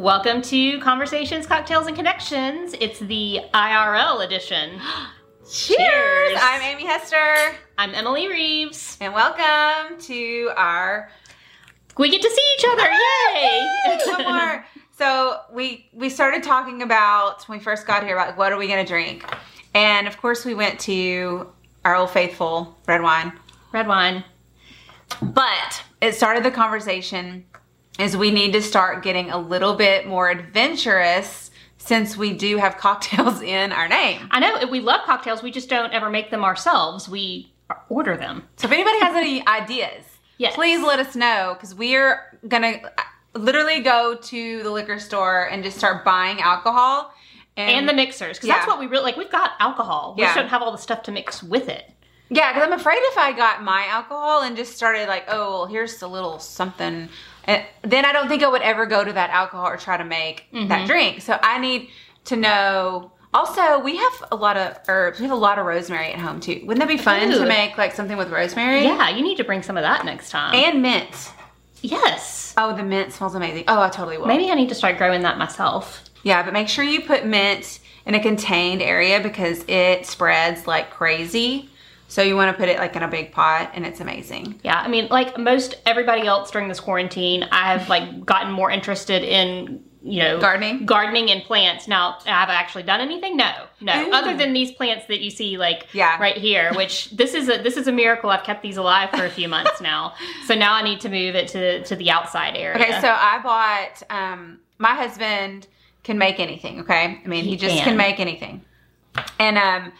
Welcome to Conversations, Cocktails, and Connections. It's the IRL edition. Cheers! Cheers. I'm Amy Hester, I'm Emily Reeves. and welcome to our We get to see each other. Yay! one more. So we we started talking about when we first got here about what are we gonna drink, and of course we went to our old faithful red wine. Red wine. But it started the conversation is we need to start getting a little bit more adventurous since we do have cocktails in our name. I know we love cocktails. We just don't ever make them ourselves. We order them. So if anybody has any ideas, Yes. please let us know because we're gonna uh, literally go to the liquor store and just start buying alcohol And the mixers, because Yeah. that's what we really like. We've got alcohol. We Yeah. just don't have all the stuff to mix with it. Yeah, because I'm afraid if I got my alcohol and just started like, oh, well, here's a little something, and then I don't think I would ever go to that alcohol or try to make Mm-hmm. that drink. So I need to know. Also, we have a lot of herbs. We have a lot of rosemary at home too. Wouldn't that be fun Ooh. to make like something with rosemary? Yeah, you need to bring some of that next time. And mint. yes. Oh, the mint smells amazing. Oh, I totally will. Maybe I need to start growing that myself. Yeah, but make sure you put mint in a contained area because it spreads like crazy. So you want to put it like in a big pot and it's amazing. Yeah, I mean, like most everybody else during this quarantine, I have like gotten more interested in you know Gardening? gardening and plants. Now, have I actually done anything? No, no. Ooh. Other than these plants that you see, like Yeah. right here, which this is a this is a miracle. I've kept these alive for a few months now. So now I need to move it to to the outside area. Okay, so I bought um my husband can make anything, okay? I mean, he, He just can. can. make anything. And um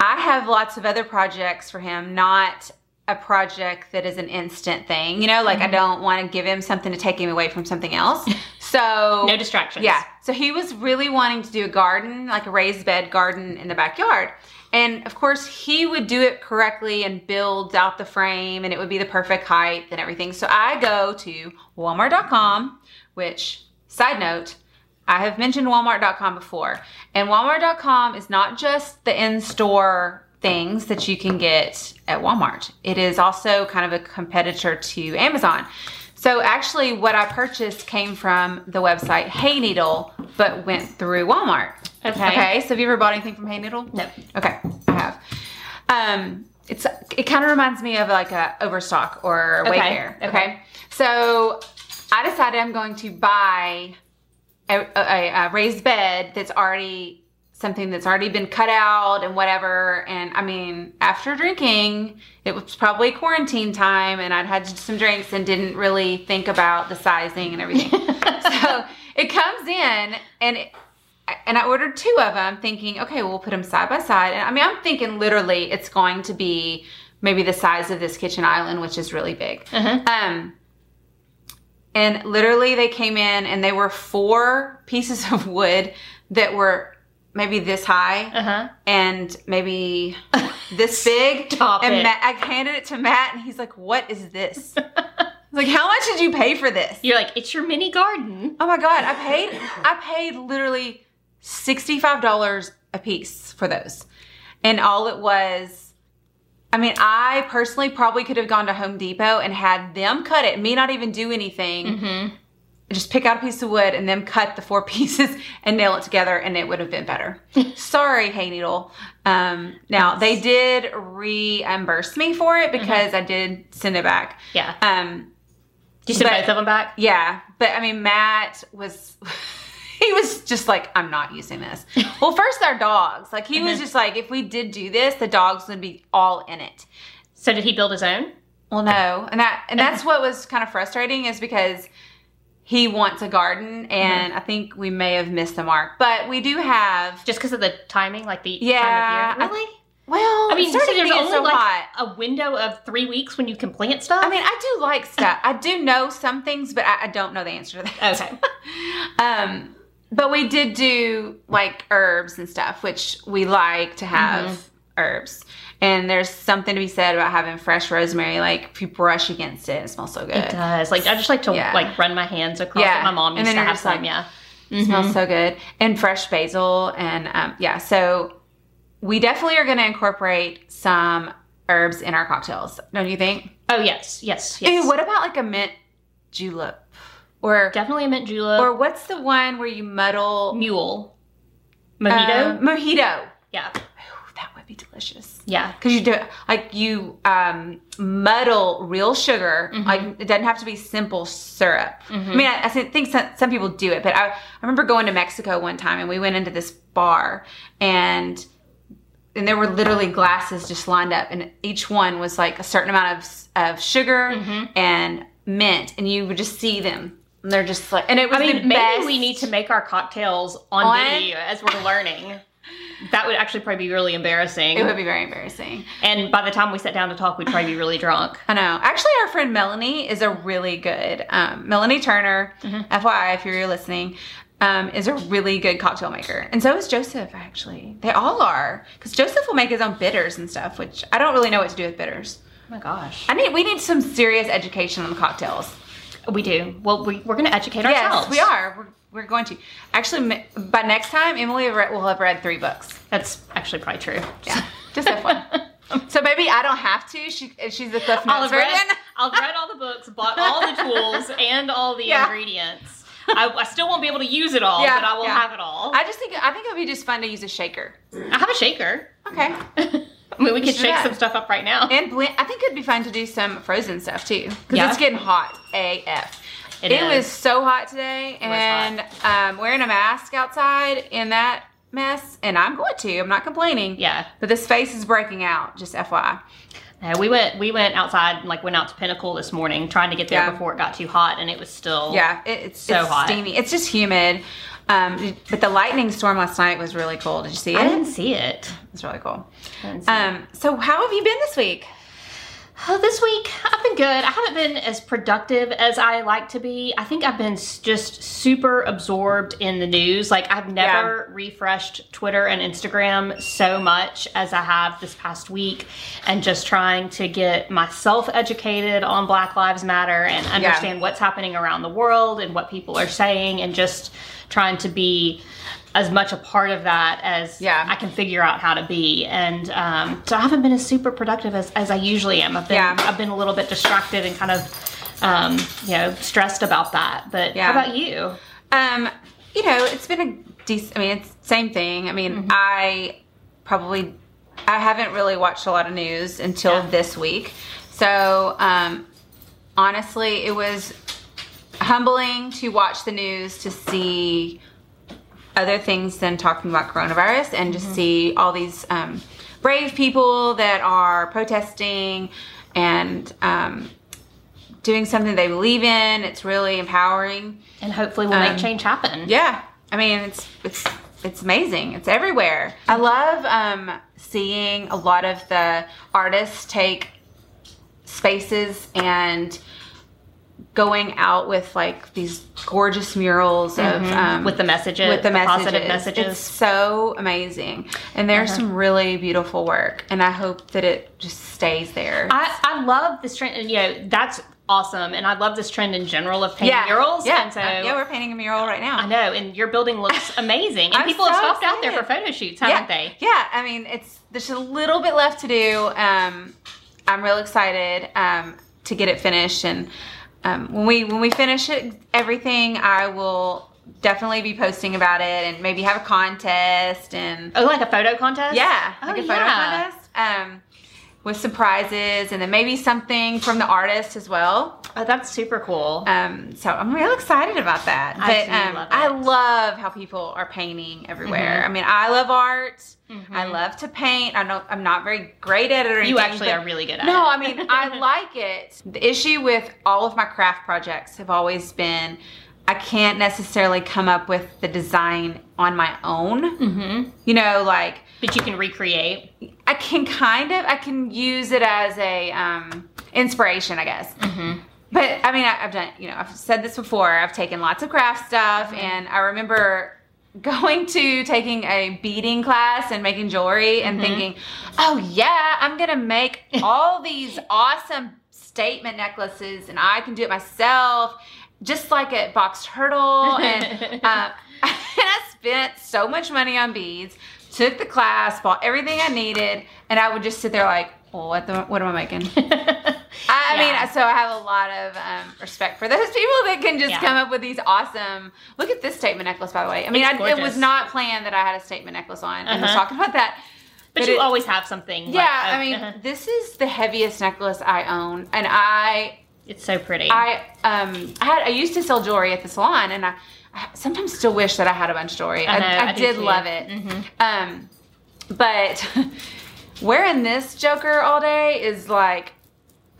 I have lots of other projects for him, not a project that is an instant thing. You know, like Mm-hmm. I don't want to give him something to take him away from something else. So no distractions. Yeah. So he was really wanting to do a garden, like a raised bed garden in the backyard. And of course, he would do it correctly and build out the frame and it would be the perfect height and everything. So I go to walmart.com, which, side note, I have mentioned walmart.com before. And walmart.com is not just the in store things that you can get at Walmart, it is also kind of a competitor to Amazon. So actually, what I purchased came from the website Hayneedle, but went through Walmart. Okay. Okay. So have you ever bought anything from Hayneedle? No. Okay, I have. Um, it's it kind of reminds me of like a Overstock or Okay, Wayfair. Okay. okay. So I decided I'm going to buy a, a, a raised bed that's already something that's already been cut out and whatever. And I mean, after drinking, it was probably quarantine time, and I'd had some drinks and didn't really think about the sizing and everything. so it comes in, and it, and I ordered two of them, thinking, okay, we'll put them side by side. And I mean, I'm thinking literally it's going to be maybe the size of this kitchen island, which is really big. Uh-huh. Um, and literally they came in and they were four pieces of wood that were maybe this high Uh huh. and maybe this big. Stop and it. Matt, I handed it to Matt and he's like, what is this? Like, how much did you pay for this? You're like, it's your mini garden. Oh my god, I paid I paid literally $65 a piece for those. And all it was I mean, I personally probably could have gone to Home Depot and had them cut it, me not even do anything. Mm-hmm. Just pick out a piece of wood and then cut the four pieces and nail it together, and it would have been better. Sorry, Hayneedle. Um, now they did reimburse me for it because I did send it back. Yeah. Um, Do you send both of them back? yeah, but I mean, Matt was. He was just like, I'm not using this. Well, first, our dogs. Like, he was Mhm. just like, if we did do this, the dogs would be all in it. So did he build his own? Well, no, and that and that's what was kind of frustrating is because he wants a garden, and I think we may have missed the mark. But we do have. Just because of the timing, like the Yeah, time of year? Really? Well, I mean, so there's only so like hot. a window of three weeks when you can plant stuff. I mean, I do like stuff. I do know some things, but I, I don't know the answer to that. okay. Um, but we did do like herbs and stuff, which we like to have Mm-hmm. herbs. And there's something to be said about having fresh rosemary. Like if you brush against it, it smells so good. It does. Like I just like to Yeah. like run my hands across Yeah. it. My mom And used then to have some. like- yeah. It smells so good. And fresh basil and um, yeah. So we definitely are going to incorporate some herbs in our cocktails. Don't you think? Oh yes, yes, yes. What about like a mint julep? Or Definitely a mint julep. or what's the one where you muddle mule. Mojito. Uh, mojito. yeah. Ooh, that would be delicious. Yeah. Because you do like you um, muddle real sugar. Mm-hmm. Like it doesn't have to be simple syrup. I mean, I, I think some, some people do it, but I, I remember going to Mexico one time and we went into this bar and and there were literally glasses just lined up and each one was like a certain amount of of sugar Mm-hmm. and mint and you would just see them and they're just like and it was I the mean, maybe best. we need to make our cocktails on, On- video as we're learning. that would actually probably be really embarrassing. It would be very embarrassing. and by the time we sit down to talk, we'd probably be really drunk. I know. Actually, our friend Melanie is a really good um, Melanie Turner. Mm-hmm. FYI, if you're listening, um, is a really good cocktail maker, and so is Joseph. Actually, they all are because Joseph will make his own bitters and stuff, which I don't really know what to do with bitters. Oh my gosh. I need we need some serious education on cocktails. We do. Well, we, we're going to educate ourselves. Yes, we are. We're, we're going to. Actually, by next time, Emily will will have read three books. That's actually probably true. Yeah, just have fun. so maybe I don't have to. She she's the Cliff I'll Notes have read. I'll read all the books, bought all the tools, and all the Yeah. ingredients. I, I still won't be able to use it all, Yeah, but I will yeah. have it all. I just think I think it would be just fun to use a shaker. I have a shaker. Okay. I mean, we could shake some stuff up right now. And blend, I think it'd be fun to do some frozen stuff too, because Yeah. it's getting hot AF. It is It was so hot today, and um, wearing a mask outside in that mess, and I'm going to. I'm not complaining. Yeah. But this face is breaking out. Just FYI. Uh, we went we went outside and like went out to Pinnacle this morning trying to get there Yeah. before it got too hot and it was still Yeah, it, it's So it's hot. steamy. It's just humid. Um, but the lightning storm last night was really cool. Did you see it? I didn't see it. It's really cool. I didn't see it. Um, so how have you been this week? Oh, this week I've been good. I haven't been as productive as I like to be. I think I've been just super absorbed in the news. Like I've never refreshed Twitter and Instagram so much as I have this past week and just trying to get myself educated on Black Lives Matter and understand what's happening around the world and what people are saying and just trying to be as much a part of that as Yeah. I can figure out how to be. And um, so I haven't been as super productive as, as I usually am. I've been Yeah. I've been a little bit distracted and kind of um, you know stressed about that. But Yeah. how about you? Um, you know, it's been a decent. I mean, it's same thing. I mean, Mm-hmm. I probably I haven't really watched a lot of news until Yeah. this week. So, um, honestly, it was humbling to watch the news to see other things than talking about coronavirus and Mm-hmm. just see all these um, brave people that are protesting and um, doing something they believe in. It's really empowering. And hopefully we'll Um, make change happen. Yeah, I mean it's it's it's amazing. It's everywhere. I love um, seeing a lot of the artists take spaces and going out with like these gorgeous murals of um, with the messages, with the, messages. positive messages. It's so amazing, and there's some really beautiful work, and I hope that it just stays there. I, I love this trend, and you know that's awesome, and I love this trend in general of painting murals. yeah, and so Uh, yeah, we're painting a mural right now. I know, and your building looks amazing, and people have so stopped out there for photo shoots, haven't yeah, they? Yeah, I mean, it's there's a little bit left to do. Um, I'm real excited um, to get it finished, and um, when we when we finish it, everything, I will definitely be posting about it, and maybe have a contest, and Oh, like a photo contest? yeah, Oh, like a photo yeah. contest. Um, with surprises and then maybe something from the artist as well. Oh, that's super cool. Um, so I'm real excited about that. I but do um, love I. Mm-hmm. love how people are painting everywhere. I mean, I love art. I Mhm. love to paint. I know I'm not very great at it or anything. you actually are really good at No, it. No, I mean I like it. The issue with all of my craft projects have always been I can't necessarily come up with the design on my own. Mm-hmm. You know, like But you can recreate. I can kind of I can use it as a um, inspiration, I guess. Mm-hmm. But I mean, I, I've done, you know, I've said this before. I've taken lots of craft stuff, and I remember going to taking a beading class and making jewelry and thinking, oh, yeah, I'm going to make all these awesome statement necklaces, and I can do it myself, just like at Box Turtle. And, uh, and I spent so much money on beads, took the class, bought everything I needed, and I would just sit there like, well, what, the, what am I making? I, I mean, so I have a lot of um, respect for those people that can just Yeah. come up with these awesome. Look at this statement necklace, by the way. I mean, I, it was not planned that I had a statement necklace on. I was Uh-huh. talking about that. But, But you it- always have something. like, Yeah, uh, I mean, uh-huh. this is the heaviest necklace I own, and I it's so pretty. I um I had I used to sell jewelry at the salon, and I, I sometimes still wish that I had a bunch of jewelry. I, know, I, I did too. love it. Mhm. Um, but wearing this Joker all day is like.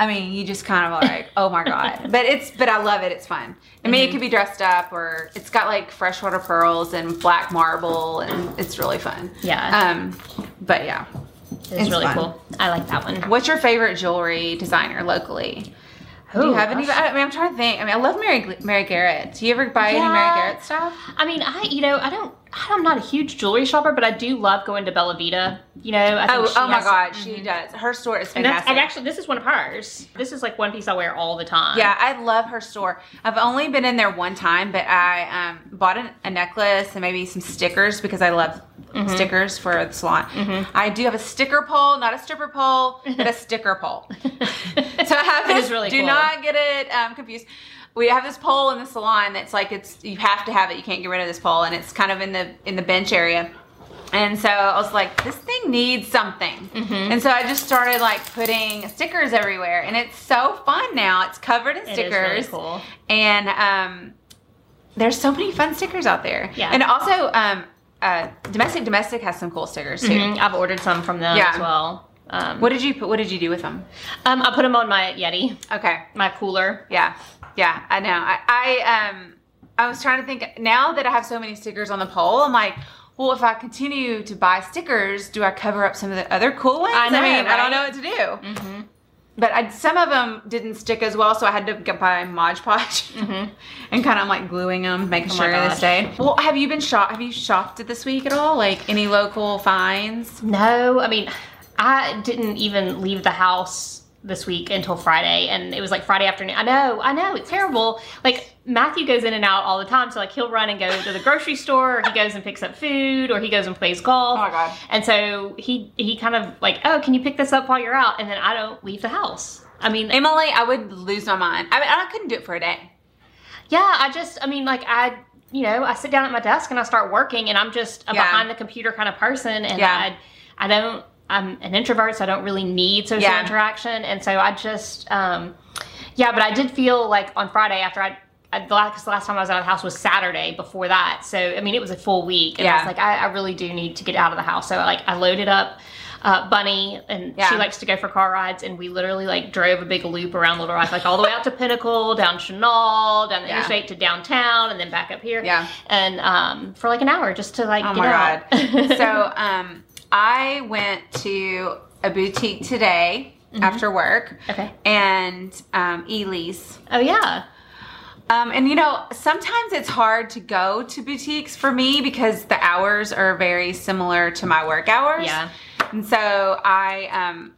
I mean, you just kind of like, oh my god! But it's, but I love it. It's fun. I mean, it Mhm. could be dressed up, or it's got like freshwater pearls and black marble, and it's really fun. yeah, Um, but yeah, it's, it's really fun. cool. I like that one. what's your favorite jewelry designer locally? Do you have any? I mean, I'm trying to think. I mean, I love Mary Mary Garrett. Do you ever buy any Mary Garrett stuff? I mean, I you know I don't. I'm not a huge jewelry shopper, but I do love going to Bella Vita. You know, I think Oh, oh my God, she does. Her store is And fantastic. and actually this is one of hers. This is like one piece I wear all the time. yeah, I love her store. I've only been in there one time, but I um, bought an, a necklace and maybe some stickers because I love Mm-hmm. stickers for the salon. I do have a sticker pole, not a stripper pole, but a sticker pole. so I have It really do cool. not get it um, confused. We have this pole in the salon that's like it's you have to have it. You can't get rid of this pole, and it's kind of in the in the bench area. And so I was like, this thing needs something. Mhm. And so I just started like putting stickers everywhere, and it's so fun now. It's covered in It is stickers, really cool. and um, there's so many fun stickers out there. Yeah. And also, um, uh, domestic domestic has some cool stickers too. Mhm. I've ordered some from them Yeah. as well. Um, What did you put? What did you do with them? um, I put them on my Yeti, Okay. my cooler. Yeah, yeah, I know. I, I um, I was trying to think. Now that I have so many stickers on the pole, I'm like, well, if I continue to buy stickers, do I cover up some of the other cool ones? I know, mean, I don't know what to do. Mm-hmm. But I, some of them didn't stick as well, so I had to get buy Mod Podge Mhm. and kind of like gluing them, making Oh sure they stayed. Well, have you been shop? Have you shopped it this week at all? Like any local finds? No, I mean, I didn't even leave the house this week until Friday, and it was like Friday afternoon. I know, I know, it's terrible. Like Matthew goes in and out all the time, so like he'll run and go to the grocery store, or he goes and picks up food, or he goes and plays golf. Oh my God. And so he he kind of like, oh, can you pick this up while you're out? And then I don't leave the house. I mean, Emily, I would lose my mind. I mean, I couldn't do it for a day. Yeah, I just, I mean, like, I, you know, I sit down at my desk and I start working, and I'm just a Yeah. behind the computer kind of person, and Yeah. I, I don't, I'm an introvert, so I don't really need social Yeah. interaction, and so I just, um, yeah, but I did feel like on Friday after I. I, the last, the last time I was out of the house was Saturday before that, so I mean it was a full week, and I Yeah. was like, I, I really do need to get out of the house. So like I loaded up uh, Bunny, and Yeah. she likes to go for car rides, and we literally like drove a big loop around Little Rock, like all the way out to Pinnacle, down Chenal, down the Yeah. interstate to downtown, and then back up here. Yeah. And um, for like an hour just to like Oh get my god. so um I went to a boutique today after work okay. and um Ely's. Oh yeah. Um and you know, sometimes it's hard to go to boutiques for me because the hours are very similar to my work hours. Yeah. And so I um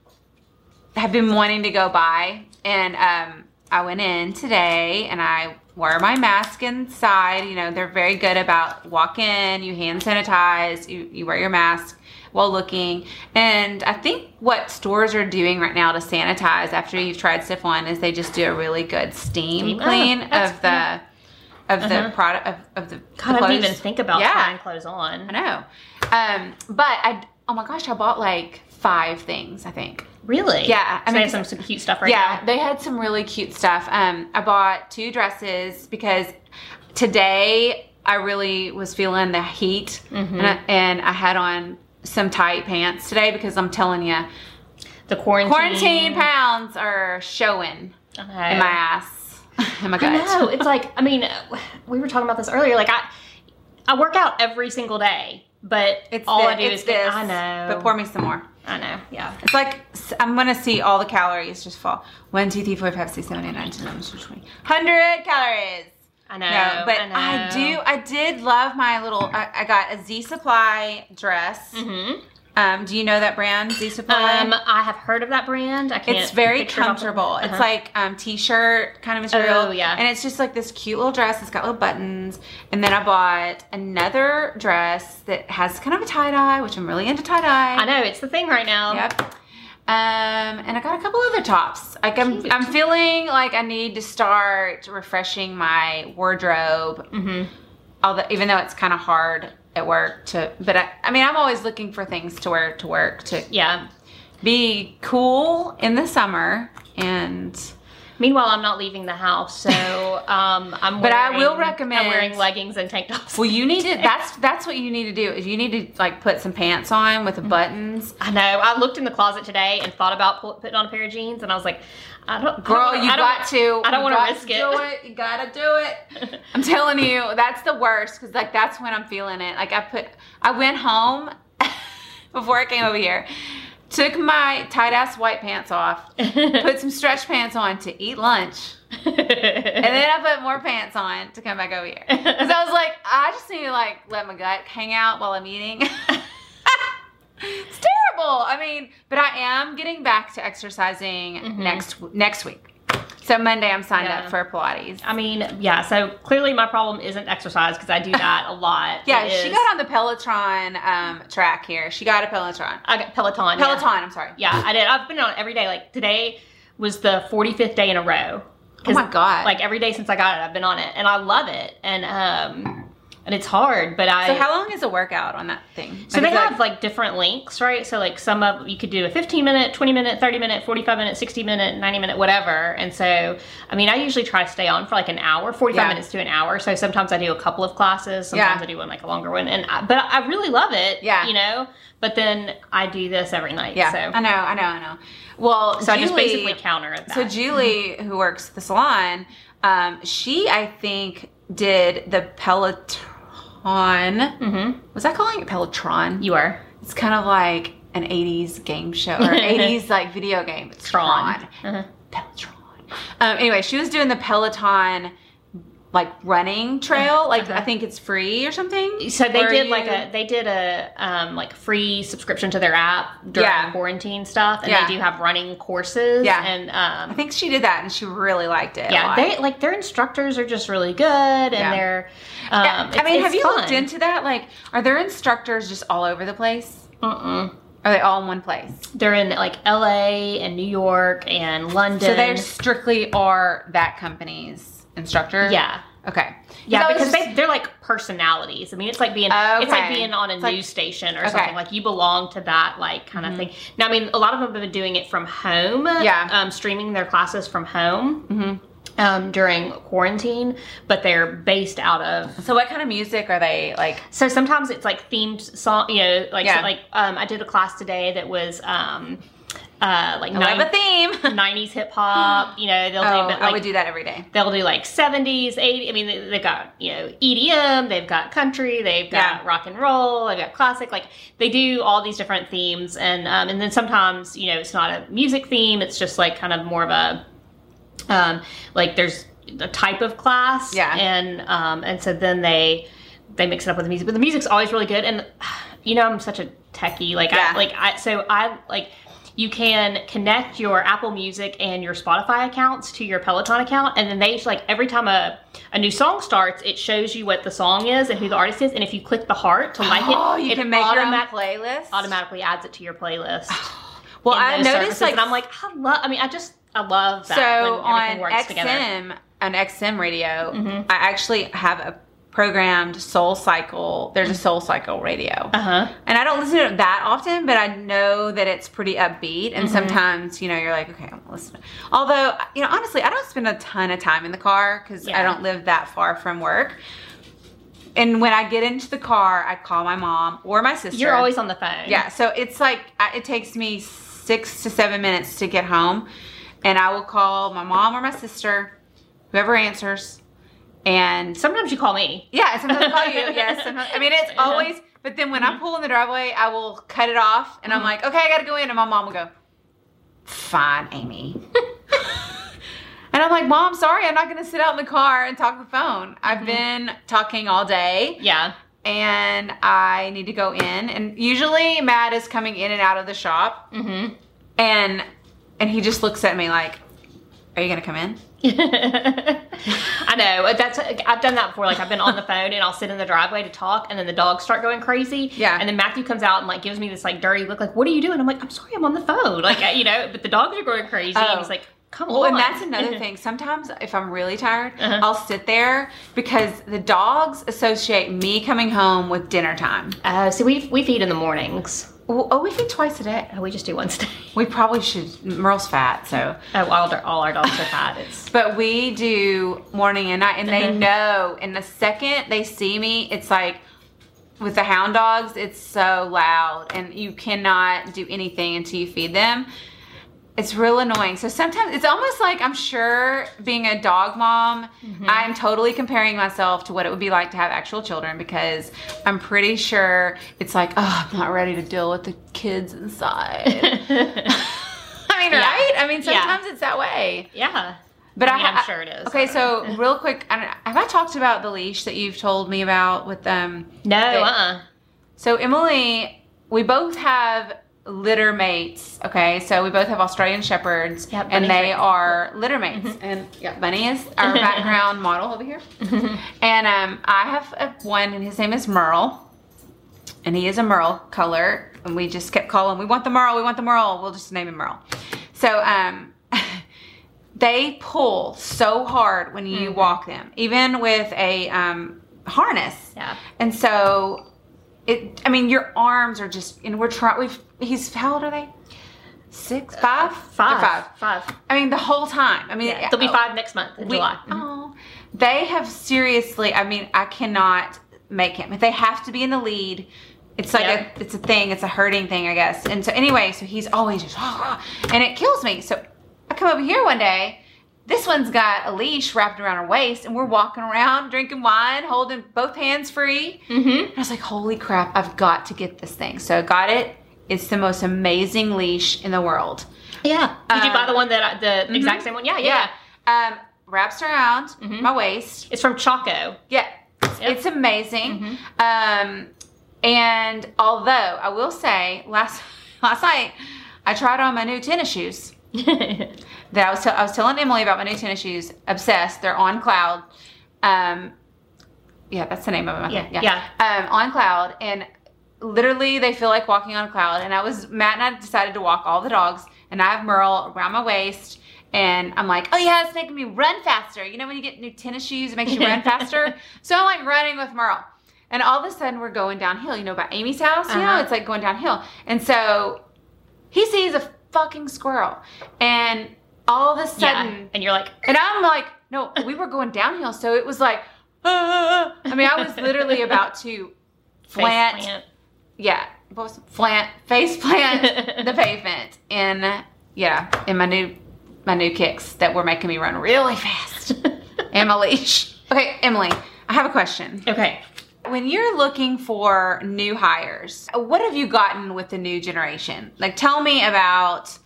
have been wanting to go by and um I went in today and I wore my mask inside. You know, they're very good about walk in, you hand sanitize, you, you wear your mask while looking. And I think what stores are doing right now to sanitize after you've tried stuff on is they just do a really good steam Steam? Oh, clean of the of the Uh-huh. product of, of the God, I clothes. didn't even think about Yeah. trying clothes on. I know. Um, but I oh my gosh, I bought like five things, I think. Really? Yeah, I I mean, some, some cute stuff right yeah, now. they had some really cute stuff. Um, I bought two dresses because today I really was feeling the heat, Mhm. and, I, and I had on some tight pants today because I'm telling you, The quarantine. quarantine pounds are showing know. in my ass, in my I know. It's like I mean, we were talking about this earlier. Like I, I work out every single day, but It's all I do is get. this, I know. But pour me some more. I know. Yeah. It's like I'm gonna see all the calories just fall. One, two, three, four, five, six, seven, eight, nine, ten, eleven, twelve, twenty. Hundred calories. I know. No, but I, I, do. I did love my little. I, I got a Z Supply dress. Mm-hmm. Um, do you know that brand, Z Supply? Um, I have heard of that brand. I can't. it's very picture it off the- comfortable. It's Uh-huh. like um, t-shirt kind of material. Oh, yeah. And it's just like this cute little dress. It's got little buttons. And then I bought another dress that has kind of a tie dye, which I'm really into tie dye. I know it's the thing right now. Yep. Um, and I got a couple other tops. Like I'm, Cute. I'm feeling like I need to start refreshing my wardrobe. Mm-hmm. Although, even though it's kind of hard at work to, but I, I mean, I'm always looking for things to wear to work to Yeah. be cool in the summer. And Meanwhile, I'm not leaving the house, so um, I'm. But I will recommend- I'm wearing leggings and tank tops. well, you need to. That's that's what you need to do. Is you need to like put some pants on with the buttons. I know. I looked in the closet today and thought about putting on a pair of jeans, and I was like, I don't. Girl, I don't, you I got to. I don't wanna got risk it. Do it. You gotta do it. I'm telling you, that's the worst because like that's when I'm feeling it. Like I put, I went home before I came over here, took my tight ass white pants off, put some stretch pants on to eat lunch, and then I put more pants on to come back over here. Because I was like, I just need to like let my gut hang out while I'm eating. it's terrible. I mean, but I am getting back to exercising mm-hmm. next next week. So Monday I'm signed Yeah. up for Pilates. I mean, yeah. So clearly, my problem isn't exercise because I do that a lot. Yeah, It she is- got on the Peloton um, track here. She got a Peloton. I got Peloton. yeah. Peloton, I'm sorry. Yeah, I did. I've been on it every day. Like today was the 45th day in a row. Oh my god. Like every day since I got it, I've been on it, and I love it. And um, and it's hard, but I. so how long is a workout on that thing? So they have like different lengths, right? So like some of you could do a 15 minute, 20 minute, 30 minute, 45 minute, 60 minute, 90 minute, whatever. And so, I mean, I usually try to stay on for like an hour, 45 Yeah. minutes to an hour. So sometimes I do a couple of classes, sometimes Yeah. I do one like a longer one, and I, but I really love it. Yeah. you know. But then I do this every night. Yeah, so I know, I know, I know. Well, so I just basically counter it. So Julie, who works the salon, um, she I think did the Peloton. Hmm Was I calling it Pelotron? you are It's kind of like an '80s game show or '80s like video game. It's Tron. Tron. Uh-huh. Pelotron. Um, anyway, she was doing the Peloton like running trail. Like Uh-huh. I think it's free or something. So they Or did you- like a they did a um, like free subscription to their app during Yeah. quarantine stuff, and Yeah. they do have running courses. Yeah. and um, I think she did that and she really liked it. yeah, they like their instructors are just really good, and Yeah. they're. Um, I mean, have you fun. looked into that? Like, are their instructors just all over the place? Mm-mm. Are they all in one place? They're in like L.A. and New York and London. So they strictly are that company's instructor. yeah. Okay. Yeah, because just- they, they're like personalities. I mean, it's like being Oh, it's like being on a It's like- news station or okay. something. Like you belong to that like kind Mhm. of thing. Now, I mean, a lot of them have been doing it from home. Yeah. um, streaming their classes from home Mhm. um, during quarantine, but they're based out of. So what kind of music are they like? So sometimes it's like themed song. You know, like Yeah. so, like um, I did a class today that was. Um, uh, like I love a theme. 90s hip hop, you know, they'll oh, do, but I would do that every day. they'll do like 70s 80s i mean they, they've got you know edm they've got country they've got Yeah. rock and roll they've got classic like they do all these different themes and um, and then sometimes you know it's not a music theme it's just like kind of more of a um, like there's a type of class Yeah. and um, and so then they they mix it up with the music but the music's always really good and you know i'm such a techie like Yeah. i like i so i like you can connect your Apple Music and your Spotify accounts to your Peloton account, and then they like every time a, a new song starts, it shows you what the song is and who the artist is, and if you click the heart to like oh, it, you it can make your own playlist. automatically adds it to your playlist. Well, I noticed services, like and I'm like, I love. I mean, I just I love that so when everything on works together. XM, on XM radio, Mhm. I actually have a programmed Soul Cycle. There's a Soul Cycle radio. Uh huh. And I don't listen to it that often, but I know that it's pretty upbeat. And Mhm. sometimes, you know, you're like, okay, I'm listening. Although, you know, honestly, I don't spend a ton of time in the car because I don't live that far from work. And when I get into the car, I call my mom or my sister. You're always on the phone. Yeah, so it's like it takes me six to seven minutes to get home, and I will call my mom or my sister, whoever answers, and Sometimes you call me. yeah, sometimes I call you. Yes, sometimes, I mean it's always. But then when I pull in the driveway, I will cut it off, and I'm Mhm. like, okay, I gotta go in, and my mom will go, fine, Amy. And I'm like, Mom, sorry, I'm not gonna sit out in the car and talk the phone. I've Mhm. been talking all day Yeah. and I need to go in. And usually Matt is coming in and out of the shop Mm-hmm. and and he just looks at me like, Are you gonna come in? I know that's I've done that before. Like I've been on the phone and I'll sit in the driveway to talk, and then the dogs start going crazy. Yeah. And then Matthew comes out and like gives me this like dirty look, like, "What are you doing?" I'm like, "I'm sorry, I'm on the phone." Like you know, but the dogs are going crazy, Oh. and he's like, "Come Well, on." and that's another thing. Sometimes if I'm really tired, Uh-huh. I'll sit there because the dogs associate me coming home with dinner time. Uh, so we we feed in the mornings. Oh, oh, we feed twice a day. Oh, we just do once a day. We probably should. Merle's fat, so. Oh, all, our- all our dogs are fat. It's But we do morning and night, and they Mhm. know. And the second they see me, it's like with the hound dogs, it's so loud, and you cannot do anything until you feed them. It's real annoying. So sometimes it's almost like I'm sure being a dog mom, I'm totally comparing myself to what it would be like to have actual children because I'm pretty sure it's like, oh, I'm not ready to deal with the kids inside. I mean, Yeah. right? I mean, Yeah. sometimes it's that way. yeah. But I I mean, I'm ha- sure it is. Okay, so real quick, I don't, have I talked about the leash that you've told me about with them? No. They- Uh. uh So Emily, we both have litter mates. Okay, so we both have Australian shepherds, Yep, and they right. are litter mates. And yeah, Bunny is our background model over here. And um, I have a, one, and his name is Merle, and he is a Merle color. And we just kept calling, we want the Merle, we want the Merle. We'll just name him Merle. So um, they pull so hard when you walk them, even with a um, harness. Yeah. And so it I mean your arms are just and we're trying we've he's how old are they? Six? Uh, five? Five. They're five. Five. I mean the whole time. I mean Yeah. They'll be oh, five next month in we- July. Oh. They have seriously I mean I cannot make him. If they have to be in the lead, it's like a it's a thing, it's a hurting thing, I guess. And so anyway, so he's always just ah, and it kills me. So I come over here one day this one's got a leash wrapped around her waist, and we're walking around drinking wine, holding both hands free. Mm-hmm. I was like, holy crap, I've got to get this thing. So I got it. It's the most amazing leash in the world. Yeah. Did you buy Um, the one that I, the exact same one? Yeah, yeah. Yeah. Um, wraps around Mhm. my waist. It's from Chaco. Yeah. Yep. It's amazing. Mhm. Um, and although I will say, last last night I tried on my new tennis shoes. that I was, tell I was telling Emily about my new tennis shoes. Obsessed. They're on cloud. Um, yeah, that's the name of them. I think. Yeah, Um, on cloud, and literally they feel like walking on a cloud. And I was Matt and I decided to walk all the dogs, and I have Merle around my waist. And I'm like, oh yeah, it's making me run faster. You know when you get new tennis shoes, it makes you run faster. So I'm like running with Merle. And all of a sudden we're going downhill. You know, by Amy's house, you know, Uh-huh. it's like going downhill. And so he sees a fucking squirrel. And all of a sudden, yeah. And you're like, and I'm like, no, we were going downhill. So it was like, ah. I mean, I was literally about to plant, plant. Yeah, what was plant, face plant the pavement in, yeah, in my new, my new kicks that were making me run really fast. and my leash. Okay, Emily, I have a question. okay. When you're looking for new hires, what have you gotten with the new generation? Like, tell me about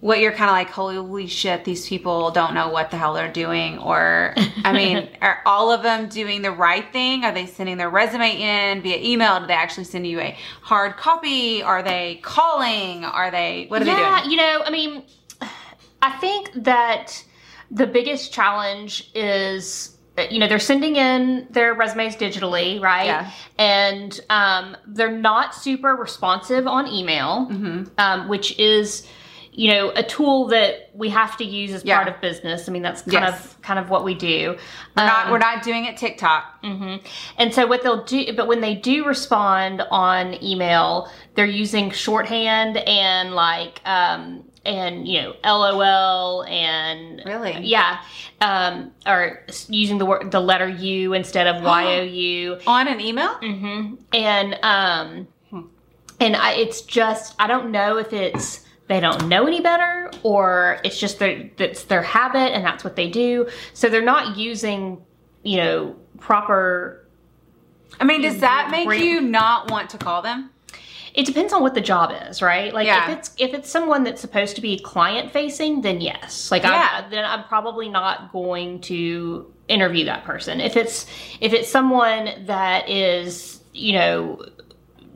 what you're kind of like, holy shit, these people don't know what the hell they're doing. Or, I mean, are all of them doing the right thing? Are they sending their resume in via email? Do they actually send you a hard copy? Are they calling? Are they, what are yeah, they doing? you know, I mean, I think that the biggest challenge is you know they're sending in their resumes digitally right Yeah. and um, they're not super responsive on email Mm-hmm. um, which is you know a tool that we have to use as Yeah. part of business i mean that's kind Yes. of kind of what we do We're not, Um, we're not doing it TikTok. hmm And so what they'll do, but when they do respond on email, they're using shorthand and like, um, and you know, LOL and Really? yeah, um, or using the word the letter U instead of Y O U. On an email? Mm-hmm. And um, and I, it's just I don't know if it's they don't know any better or it's just their that's their habit and that's what they do. So they're not using you know proper. I mean, does that make you not want to call them? It depends on what the job is, right? Like Yeah. if it's if it's someone that's supposed to be client facing, then yes. Like Yeah. I, then I'm probably not going to interview that person. If it's if it's someone that is you know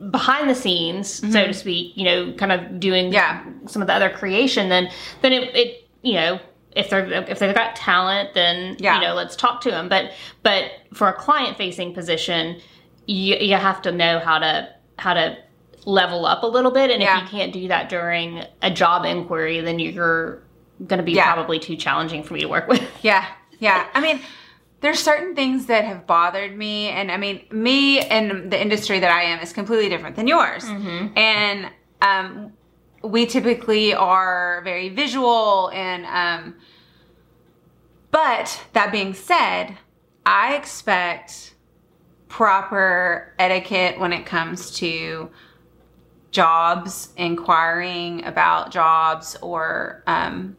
behind the scenes, so to speak, you know, kind of doing Mm-hmm. Yeah. some of the other creation, then then it, it you know if they're if they've got talent, then Yeah. you know let's talk to them. But but for a client facing position, you you have to know how to how to level up a little bit, and Yeah. if you can't do that during a job inquiry, then you're going to be Yeah. probably too challenging for me to work with. Yeah, yeah. I mean, there's certain things that have bothered me, and I mean, me and the industry that I am is completely different than yours. And um, we typically are very visual, and um, but that being said, I expect proper etiquette when it comes to jobs, inquiring about jobs, or um,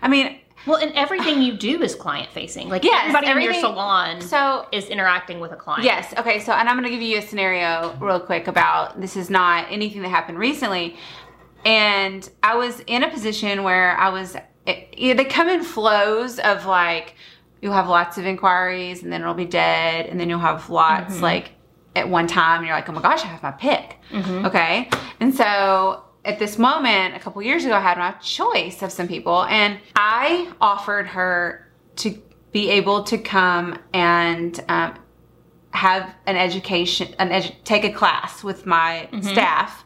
I mean, Well, and everything you do is client facing. Like Yes, everybody in your salon so is interacting with a client. Yes. Okay. So, and I'm going to give you a scenario real quick about this is not anything that happened recently. And I was in a position where I was, it, it- they come in flows of like, you'll have lots of inquiries and then it'll be dead. And then you'll have lots mm-hmm. like at one time. And you're like, oh my gosh, I have my pick. Mm-hmm. Okay. And so at this moment, a couple years ago, I had my choice of some people. And I offered her to be able to come and um, have an education, an edu- take a class with my staff,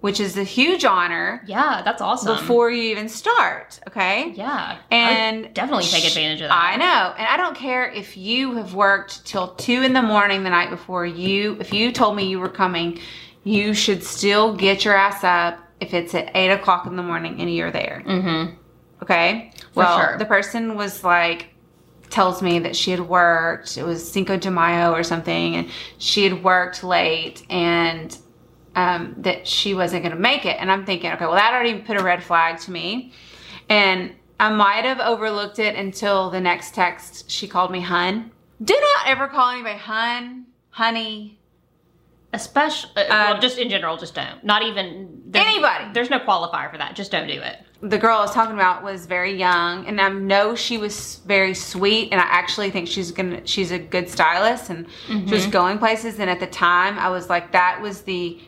which is a huge honor Yeah, that's awesome. before you even start. Okay. yeah, And definitely take advantage of that. I know. And I don't care if you have worked till two in the morning the night before you, if you told me you were coming, you should still get your ass up if it's at eight o'clock in the morning and you're there. Mm-hmm. Okay. well, sure. the person was like, tells me that she had worked, it was Cinco de Mayo or something, and she had worked late and um, that she wasn't going to make it. And I'm thinking, okay, well, that already put a red flag to me. And I might have overlooked it until the next text she called me hun. Do not ever call anybody hun, honey, Especially, uh, well, Um, just in general, just don't. Not even there's- Anybody. There's no qualifier for that. Just don't do it. the girl I was talking about was very young, and I know she was very sweet, and I actually think she's gonna she's a good stylist, and she was going places. And at the time, I was like, that was the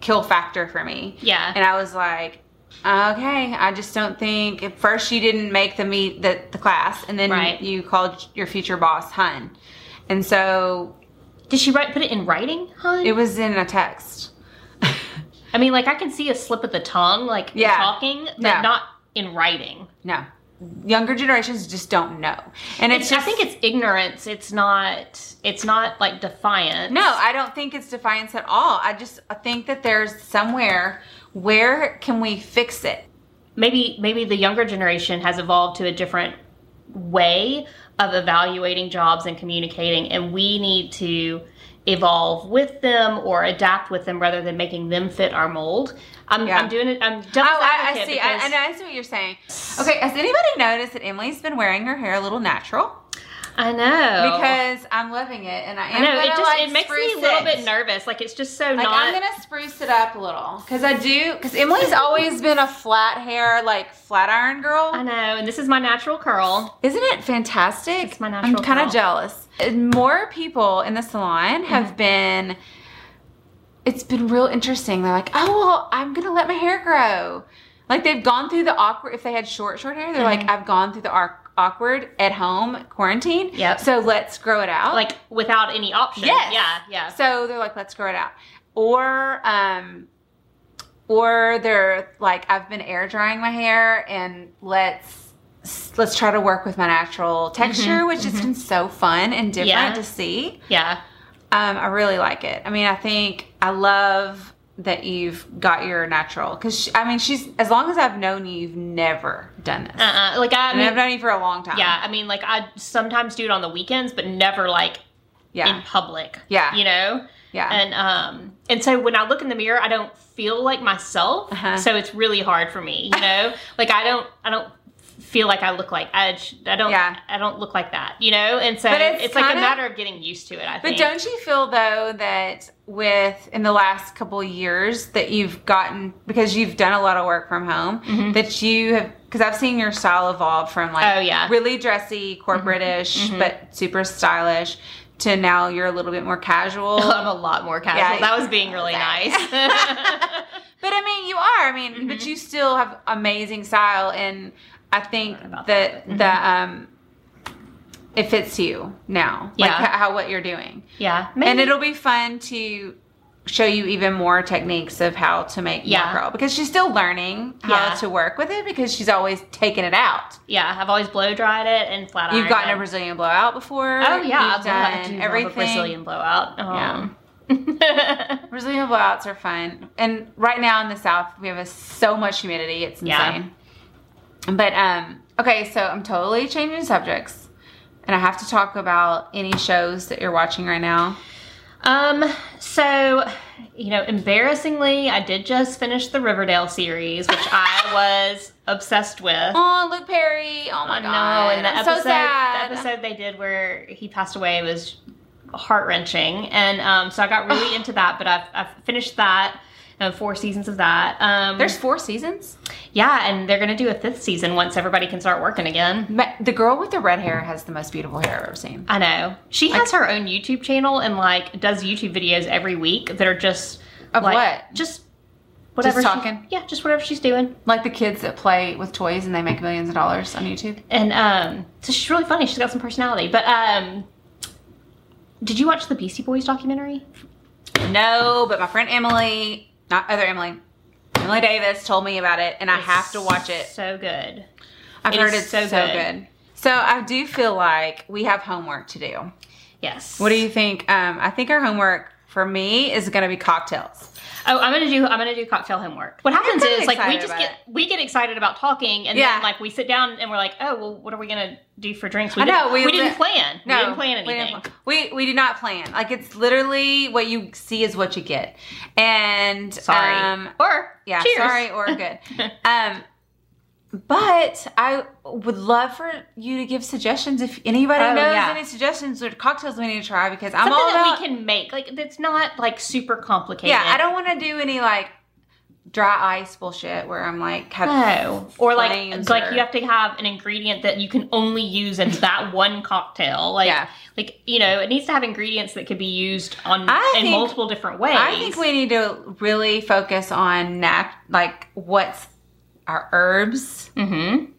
kill factor for me. Yeah. And I was like, okay, I just don't think. At first, you didn't make the meet the, the class, and then Right. you called your future boss hun, and so Did she write put it in writing, hun? it was in a text. I mean, like I can see a slip of the tongue, like Yeah. talking, but No. not in writing. No, younger generations just don't know, and it's, It's, just I think it's ignorance. It's not. It's not like defiance. No, I don't think it's defiance at all. I just I think that there's somewhere where can we fix it? maybe maybe the younger generation has evolved to a different way of evaluating jobs and communicating and we need to evolve with them or adapt with them rather than making them fit our mold i'm, Yeah. I'm doing it i'm devil's Oh, I, I see. I. I see what you're saying. Okay, has anybody noticed that Emily's been wearing her hair a little natural? I know Because I'm loving it, and I I am know gonna it just like it makes me a little it. bit nervous like it's just so Like not I'm gonna spruce it up a little because I do. Because Emily's always been a flat hair, like flat iron girl. I know and this is my natural curl Isn't it fantastic? It's my natural. I'm kind of jealous. More people in the salon have Mm-hmm. been. It's been real interesting. They're like, "Oh, well, I'm gonna let my hair grow." Like they've gone through the awkward. If they had short, short hair, they're like, Mm-hmm. "I've gone through the ar- awkward at home quarantine." Yep. So let's grow it out. like without any option Yes. yeah yeah So they're like, let's grow it out. Or um or they're like, I've been air drying my hair and let's let's try to work with my natural texture, which has been so fun and different Mm-hmm. Yeah. to see. yeah Um, I really like it. I mean, I think I love that you've got your natural because I mean, she's as long as I've known you, you've never done this. uh-uh. like i and mean I've known you for a long time. Yeah, I mean, like I sometimes do it on the weekends, but never like yeah, in public. Yeah. you know. yeah. And um, and so when I look in the mirror, I don't feel like myself. Uh-huh. So it's really hard for me. You know, like I don't, I don't feel like I look like I, I don't, Yeah. I don't look like that. You know, and so But it's it's, like a matter of getting used to it. I But don't you feel though that with in the last couple of years that you've gotten because you've done a lot of work from home that you have because I've seen your style evolve from like Mm-hmm. Oh, yeah. Mm-hmm. really dressy corporate-ish but super stylish to now you're a little bit more casual. I'm a lot more casual. Yeah. that was being really nice. but I mean, you are. I mean, but Mm-hmm. you still have amazing style, and I think about that that. um, it fits you now, like Yeah. h- how what you're doing, Yeah, maybe. and it'll be fun to show you even more techniques of how to make Yeah. curl because she's still learning how Yeah. to work with it because she's always taken it out. yeah, I've always blow dried it and flat ironed You've gotten a. Brazilian blowout before. Oh yeah, You've I've done, everything. Brazilian blowout. Um, Brazilian blowouts are fun, and right now in the South we have a, so much humidity; it's Yeah. But um, okay, so I'm totally changing subjects, and I have to talk about any shows that you're watching right now. Um, so, you know, embarrassingly, I did just finish the Riverdale series, which I was obsessed with. Oh, Luke Perry! Oh my I god! know, and the I'm episode, so sad. the episode they did where he passed away was heart wrenching, and um, so I got really into that. But I've, I've finished that, four seasons of that. Um, There's four seasons. yeah, and they're gonna do a fifth season once everybody can start working again. Ma- The girl with the red hair has the most beautiful hair I've ever seen. I know she has her own YouTube channel and like does YouTube videos every week that are just Of like, what? Just whatever. she- talking? yeah, just whatever she's doing. Like the kids that play with toys and they make millions of dollars on YouTube. And um, so she's really funny. She's got some personality. But um, did you watch the Beastie Boys documentary? No, but my friend Emily, not other Emily, Emily Davis told me about it, and I have to watch it. So good. I've It heard it's so, so good. good. So I do feel like we have homework to do. Yes. What do you think? Um, I think our homework for me is going to be cocktails. Oh, I'm gonna do. I'm gonna do cocktail homework. What happens is like we just get we get excited about talking, and Yeah. then like we sit down and we're like, oh well, what are we gonna do for drinks? We I know, didn't, we we, didn't li- plan. No, we didn't plan we anything. didn't- We, we do not plan. Like it's literally what you see is what you get. And Sorry. um, or yeah, cheers. sorry or good. um, but I would love for you to give suggestions if anybody Oh, knows yeah. any suggestions or cocktails we need to try because I'm Something all that about. we can make. Like it's not like super complicated. yeah, I don't want to do any like dry ice bullshit where I'm like have No. Or like like or- you have to have an ingredient that you can only use in that one cocktail. Like Yeah. like you know, it needs to have ingredients that could be used on I in think- multiple different ways. I think we need to really focus on nat like what's our herbs. Mm-hmm.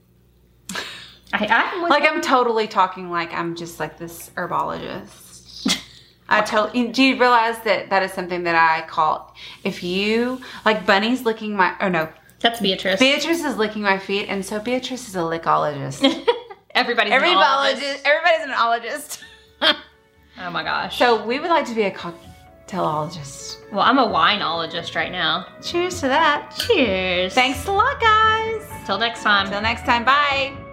I, I'm Like I'm totally talking like I'm just like this herbologist. I told. Do you realize that that is something that I call if you like Bunny's licking my oh no that's Beatrice. Beatrice is licking my feet and so Beatrice is a lickologist. Everybody's an Everybologist. ologist. Everybody's an ologist. Oh my gosh. so we would like to be a cocktailologist. well, I'm a wineologist right now. Cheers to that. Cheers. Thanks a lot, guys. Till next time. Till next time. Bye.